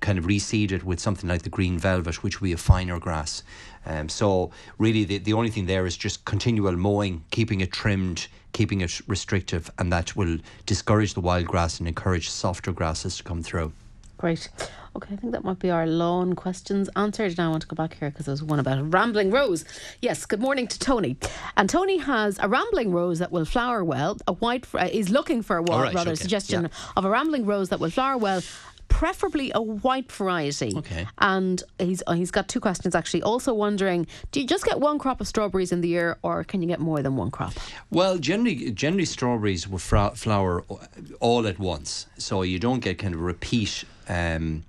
kind of reseed it with something like the green velvet, which will be a finer grass. Um, so really, the, the only thing there is just continual mowing, keeping it trimmed, keeping it restrictive, and that will discourage the wild grass and encourage softer grasses to come through. Great. Okay, I think that might be our lawn questions answered. Now I want to go back here because there was one about a rambling rose. Yes, good morning to Tony. And Tony has a rambling rose that will flower well. A white, uh, is looking for a wa- All right, rather okay, suggestion yeah. of a rambling rose that will flower well. Preferably a white variety. Okay. And he's uh, he's got two questions actually. Also wondering, do you just get one crop of strawberries in the year, or can you get more than one crop? Well, generally, generally strawberries will flower all at once, so you don't get kind of repeat. Um,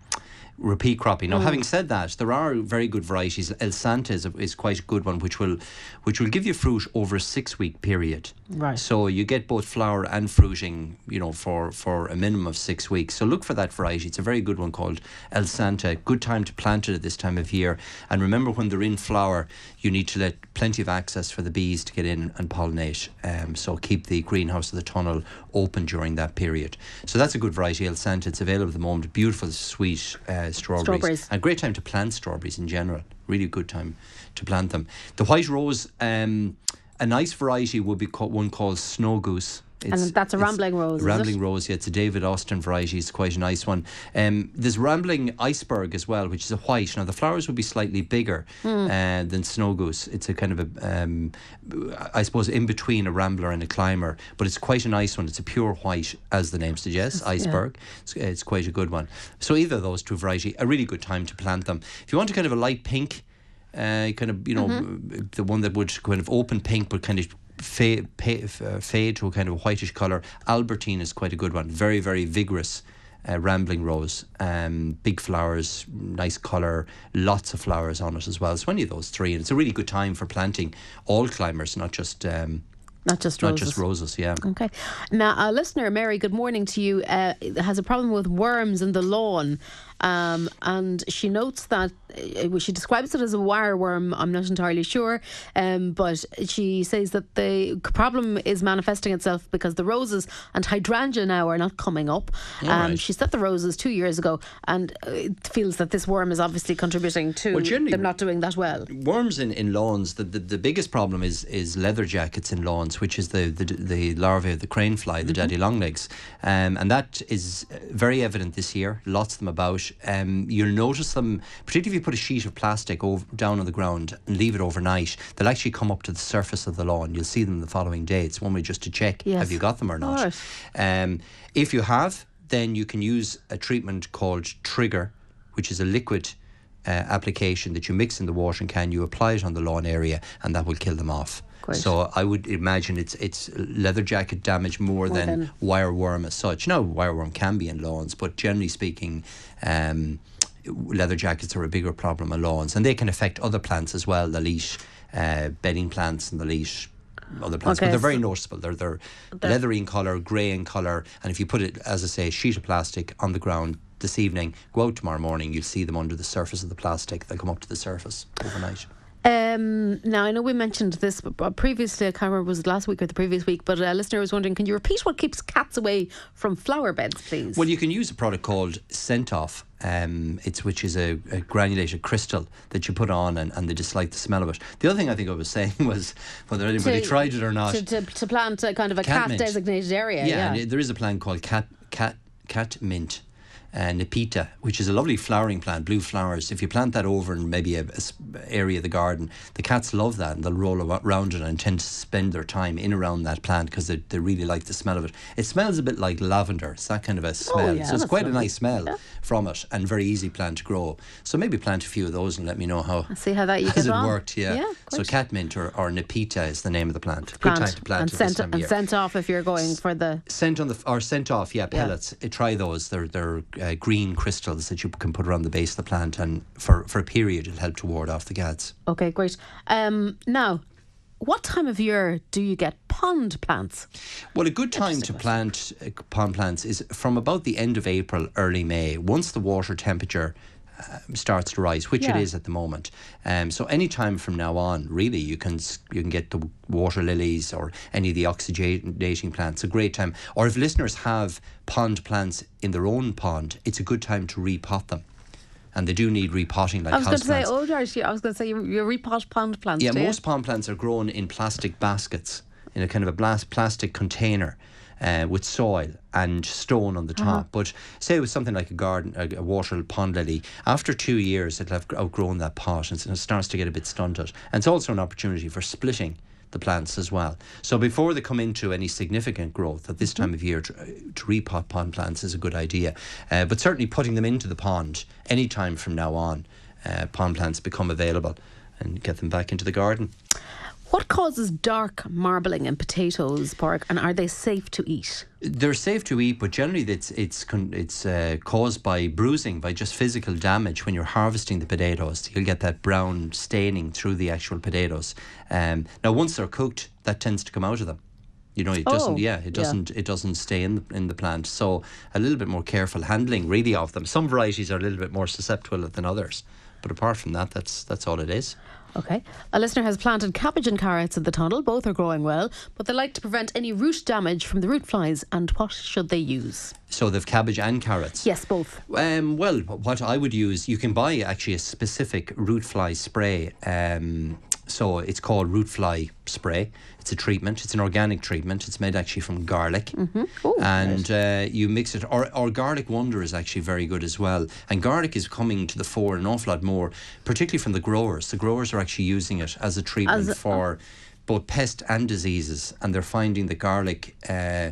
repeat cropping. Now, Mm. having said that, there are very good varieties. Elsanta is, a, is quite a good one, which will which will give you fruit over a six week period. Right. So you get both flower and fruiting, you know, for for a minimum of six weeks. So look for that variety. It's a very good one called Elsanta. Good time to plant it at this time of year. And remember, when they're in flower, you need to let plenty of access for the bees to get in and pollinate. Um, so keep the greenhouse of the tunnel open during that period. So that's a good variety, Elsanta. It's available at the moment. Beautiful, sweet uh, strawberries. Strawberries. A great time to plant strawberries in general. Really good time to plant them. The white rose, um, a nice variety would be called, one called Snow Goose. And that's a rambling rose? Rambling rose, yeah. It's a David Austin variety. It's quite a nice one. Um, there's rambling iceberg as well, which is a white. Now the flowers would be slightly bigger Hmm. uh, than snow goose. It's a kind of a, um, I suppose, in between a rambler and a climber, but it's quite a nice one. It's a pure white, as the name suggests, iceberg. It's, it's quite a good one. So either of those two variety, a really good time to plant them. If you want a kind of a light pink, uh, kind of you know Mm-hmm. the one that would kind of open pink but kind of fade, uh, fade to a kind of a whitish color. Albertine is quite a good one. Very very vigorous. Uh, rambling rose, um, big flowers, nice colour, lots of flowers on it as well. So any of those three, and it's a really good time for planting all climbers, not just um, Not just not roses. just roses. Yeah. Okay. Now, a listener, Mary, good morning to you, uh, has a problem with worms in the lawn. Um, and she notes that uh, she describes it as a wireworm. I'm not entirely sure. Um, but she says that the problem is manifesting itself because the roses and hydrangea now are not coming up. Um, right. She set the roses two years ago and uh, feels that this worm is obviously contributing to Well, them not doing that well. worms in, in lawns, the, the, the biggest problem is is leather jackets in lawns, which is the the, the larvae of the crane fly, the daddy longlegs, um, and that is uh, very evident this year. Lots of them about. Um, you'll notice them, particularly if you put a sheet of plastic over, down on the ground and leave it overnight. They'll actually come up to the surface of the lawn. You'll see them the following day. It's one way just to check Yes. have you got them or not. Um, if you have, then you can use a treatment called Trigger, which is a liquid uh, application that you mix in the watering can. You apply it on the lawn area, and that will kill them off. So I would imagine it's it's leather jacket damage more, than, than- wire worm as such. Now wire worm can be in lawns, but generally speaking. Um, Leather jackets are a bigger problem on lawns, and they can affect other plants as well. They'll eat uh, bedding plants and they'll eat other plants, Okay, but they're very so- noticeable. They're they're leathery in colour, grey in colour, and if you put it, as I say, a sheet of plastic on the ground this evening, go out tomorrow morning, you'll see them under the surface of the plastic. They'll come up to the surface overnight. Um, now I know we mentioned this previously. I can't remember was it last week or the previous week, but a listener was wondering, can you repeat what keeps cats away from flower beds, please? Well, you can use a product called Scent Off. Um, it's which is a, a granulated crystal that you put on, and, and they dislike the smell of it. The other thing I think I was <laughs> saying was whether anybody To- tried it or not. to, to, to plant a kind of a Cat cat, designated area. Yeah, Yeah, there is a plant called cat cat cat mint. Uh, Nepeta, which is a lovely flowering plant, blue flowers. If you plant that over in maybe a, a area of the garden, the cats love that and they'll roll around it and tend to spend their time in around that plant because they, they really like the smell of it. It smells a bit like lavender. It's that kind of a smell. Oh, yeah, so it's quite a nice smell from it and very easy plant to grow. So maybe plant a few of those and let me know how See how that you <laughs> has it on. worked. Yeah. yeah so great. cat mint or, or Nepeta is the name of the plant. Plant Good time to plant and it this sent time of and year Scent Off if you're going for the. Sent on the or Scent Off, yeah, pellets. Uh, Try those. They're they're uh, green crystals that you can put around the base of the plant, and for for a period, it'll help to ward off the gads. Okay, great. Um, now, what time of year do you get pond plants? Well, a good time to plant uh, pond plants is from about the end of April, early May. Once the water temperature starts to rise, which Yeah. it is at the moment. Um, so any time from now on, really, you can you can get the water lilies or any of the oxygenating plants. A great time. Or if listeners have pond plants in their own pond, it's a good time to repot them. And they do need repotting like I was going to say, oh, George, I was going to say you, you repot pond plants. Yeah, most pond plants are grown in plastic baskets in a kind of a blas- plastic container uh, with soil and stone on the Uh-huh. top. But say it was something like a garden, a, a water pond lily. After two years, it'll have outgrown that pot and it starts to get a bit stunted. And it's also an opportunity for splitting the plants as well. So before they come into any significant growth at this Mm-hmm. time of year, to, to repot pond plants is a good idea. Uh, but certainly putting them into the pond any time from now on, uh, pond plants become available and get them back into the garden. What causes dark marbling in potatoes, Páraic, and are they safe to eat? They're safe to eat, but generally it's it's it's uh, caused by bruising, by just physical damage. When you're harvesting the potatoes, you'll get that brown staining through the actual potatoes. Um, now, once they're cooked, that tends to come out of them. You know, it doesn't. Oh, yeah, it doesn't. It doesn't stay in the, in the plant. So a little bit more careful handling, really, of them. Some varieties are a little bit more susceptible than others, but apart from that, that's that's all it is. Okay. A listener has planted cabbage and carrots in the tunnel. Both are growing well, but they like to prevent any root damage from the root flies. And what should they use? So they've cabbage and carrots. Yes, both. Um, well, what I would use, you can buy actually a specific root fly spray. Um, so it's called root fly spray. It's a treatment. It's an organic treatment. It's made actually from garlic, Oh, and uh, you mix it. Or, or garlic wonder is actually very good as well. And garlic is coming to the fore an awful lot more, particularly from the growers. The growers are actually using it as a treatment As a- for both pest and diseases, and they're finding that garlic uh,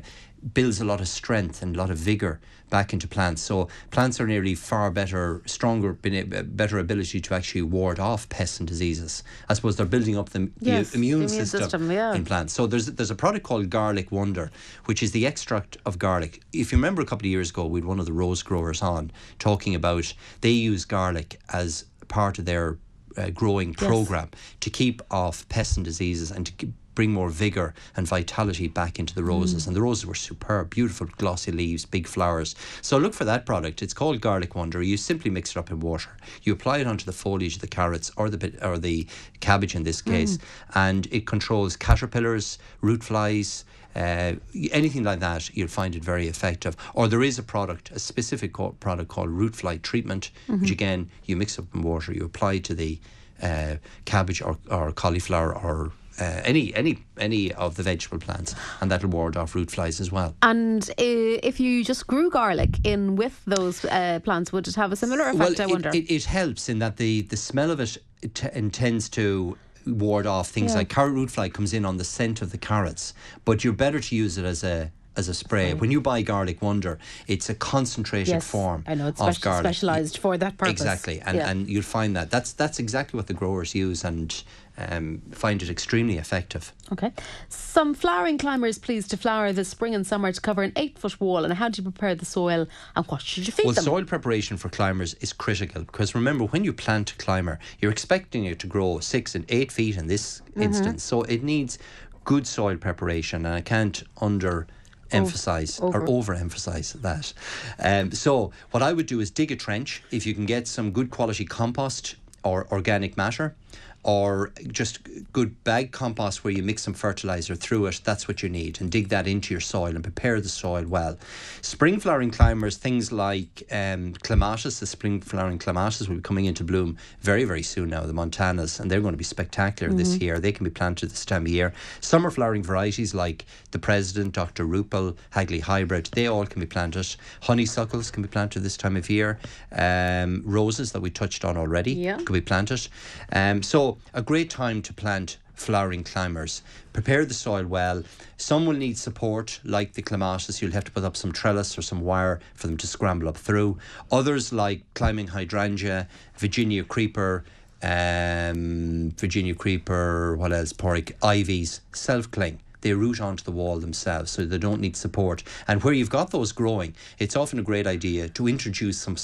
builds a lot of strength and a lot of vigor back into plants. So plants are nearly far better, stronger, better ability to actually ward off pests and diseases. I suppose they're building up the Yes, immune, immune system, system, yeah. in plants. So there's there's a product called Garlic Wonder, which is the extract of garlic. If you remember a couple of years ago, we had one of the rose growers on talking about they use garlic as part of their uh, growing program to keep off pests and diseases and to keep, bring more vigor and vitality back into the roses. Mm. And the roses were superb, beautiful glossy leaves, big flowers. So look for that product. It's called Garlic Wonder. You simply mix it up in water. You apply it onto the foliage of the carrots or the or the cabbage in this case, and it controls caterpillars, root flies. Uh, anything like that, you'll find it very effective. Or there is a product, a specific product called root fly treatment, which again you mix up in water, you apply to the uh, cabbage or, or cauliflower or uh, any any any of the vegetable plants, and that'll ward off root flies as well. And uh, if you just grew garlic in with those uh, plants, would it have a similar effect? I it, wonder. It, it helps in that the, the smell of it, it t- to ward off things Yeah. like carrot root fly comes in on the scent of the carrots, but you're better to use it as a as a spray. When you buy Garlic Wonder, it's a concentrated yes, form I know it's of speci- garlic. specialised for that purpose. Exactly, and Yeah. and you'll find that that's that's exactly what the growers use and um, find it extremely effective. Okay. Some flowering climbers please to flower this spring and summer to cover an eight foot wall. And how do you prepare the soil and what should you feed Well, them? soil preparation for climbers is critical because remember, when you plant a climber, you're expecting it to grow six and eight feet in this Mm-hmm. instance. So it needs good soil preparation, and I can't under emphasize or overemphasize that. Um, so what I would do is dig a trench if you can get some good quality compost or organic matter or just good bag compost where you mix some fertilizer through it that's what you need and dig that into your soil and prepare the soil well. Spring flowering climbers things like um, clematis the spring flowering clematis will be coming into bloom very very soon now the montanas and they're going to be spectacular this year. They can be planted this time of year. Summer flowering varieties like the president dr Ruppel hagley hybrid they all can be planted. Honeysuckles can be planted this time of year. Um, roses that we touched on already Yeah. could be planted. Um, so a great time to plant flowering climbers. Prepare the soil well. Some will need support, like the clematis. You'll have to put up some trellis or some wire for them to scramble up through. Others, like climbing hydrangea, Virginia creeper, um, Virginia creeper, what else? Páraic, ivies, self cling. They root onto the wall themselves, so they don't need support. And where you've got those growing, it's often a great idea to introduce some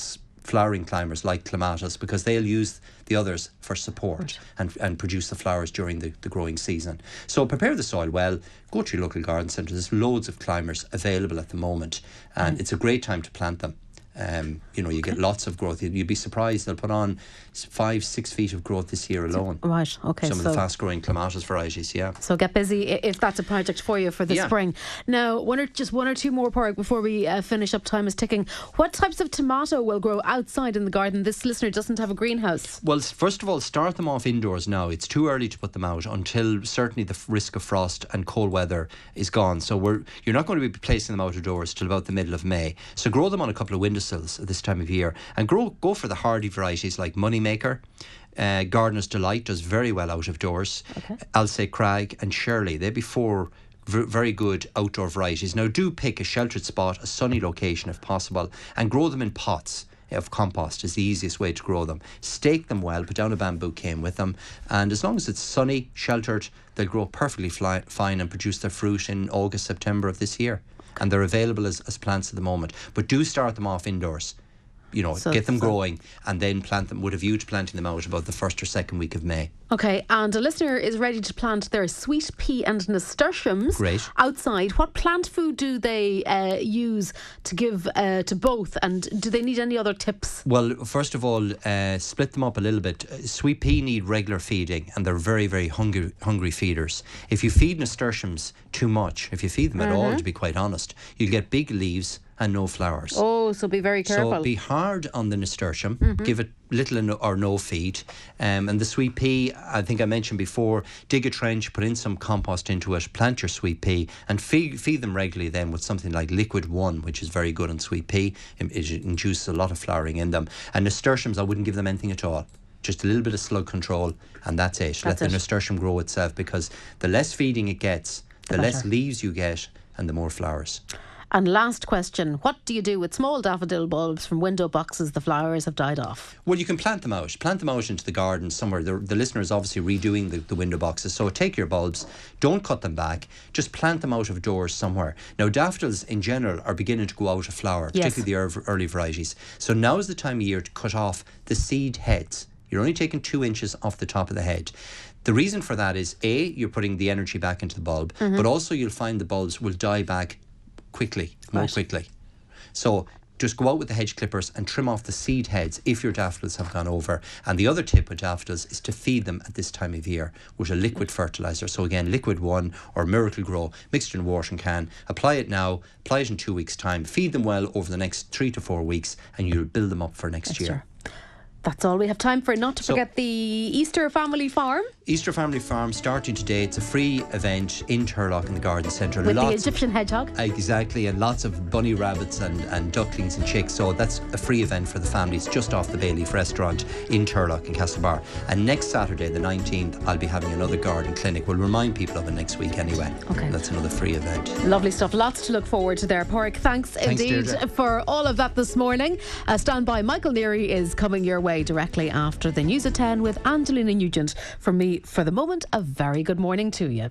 flowering climbers like clematis because they'll use the others for support and, and produce the flowers during the, the growing season. So prepare the soil well, go to your local garden centre. There's loads of climbers available at the moment, and mm. it's a great time to plant them. Um, you know, you get lots of growth. You'd, be surprised they'll put on five, six feet of growth this year alone. Right. Okay. Some of the fast growing clematis varieties, yeah. So get busy if that's a project for you for the Yeah. spring. Now, one or just one or two more Páraic before we uh, finish up. Time is ticking. What types of tomato will grow outside in the garden? This listener doesn't have a greenhouse. Well, first of all, start them off indoors now. It's too early to put them out until certainly the risk of frost and cold weather is gone. So we're you're not going to be placing them out of doors till about the middle of May. So grow them on a couple of windowsills at this time of year, and grow go for the hardy varieties like Moneymaker. Uh, Gardener's Delight does very well out of doors. Okay. Crag and Shirley, they'd be four very good outdoor varieties. Now, do pick a sheltered spot, a sunny location if possible, and grow them in pots of compost is the easiest way to grow them. Stake them well, put down a bamboo cane with them, and as long as it's sunny, sheltered, they'll grow perfectly fly, fine and produce their fruit in August, September of this year. And they're available as, as plants at the moment. But do start them off indoors you know, so, get them so. growing and then plant them with a view to planting them out about the first or second week of May. Okay, and a listener is ready to plant their sweet pea and nasturtiums Great. outside. What plant food do they uh, use to give uh, to both, and do they need any other tips? Well, first of all, uh, split them up a little bit. Uh, sweet pea need regular feeding, and they're very, very hungry, hungry feeders. If you feed nasturtiums too much, if you feed them at mm-hmm. all, to be quite honest, you'll get big leaves and no flowers. Oh, so be very careful. So be hard on the nasturtium. Mm-hmm. Give it little or no feed. Um, and the sweet pea, I think I mentioned before, dig a trench, put in some compost into it, plant your sweet pea, and feed, feed them regularly then with something like Liquid One, which is very good on sweet pea. It, it induces a lot of flowering in them. And nasturtiums, I wouldn't give them anything at all just a little bit of slug control, and that's it. That's Let the nasturtium grow itself because the less feeding it gets, the, the less leaves you get, and the more flowers. And last question What do you do with small daffodil bulbs from window boxes the flowers have died off? Well, you can plant them out. Plant them out into the garden somewhere. The, the listener is obviously redoing the, the window boxes. So take your bulbs, don't cut them back, just plant them out of doors somewhere. Now, daffodils in general are beginning to go out of flower, yes. particularly the early varieties. So now is the time of year to cut off the seed heads. You're only taking two inches off the top of the head. The reason for that is A, you're putting the energy back into the bulb, mm-hmm. but also you'll find the bulbs will die back quickly, more right. quickly. So just go out with the hedge clippers and trim off the seed heads if your daffodils have gone over. And the other tip with daffodils is to feed them at this time of year with a liquid fertilizer. So again, liquid one or Miracle-Gro mixed in a washing can. Apply it now, apply it in two weeks' time. Feed them well over the next three to four weeks, and you'll build them up for next year. That's all we have time for. Not to so, forget the Easter Family Farm. Easter Family Farm starting today. It's a free event in Turlough in the garden centre. With lots the Egyptian hedgehog. Exactly, and lots of bunny rabbits and, and ducklings and chicks. So that's a free event for the families just off the Bayleaf restaurant in Turlough in Castlebar. And next Saturday, the 19th, I'll be having another garden clinic. We'll remind people of it next week anyway. Okay. That's another free event. Lovely stuff. Lots to look forward to there, Páraic. Thanks, Thanks indeed Deirdre. for all of that this morning. Uh, stand by. Michael Neary is coming your way directly after the news at 10 with Angelina Nugent. From me, for the moment, a very good morning to you.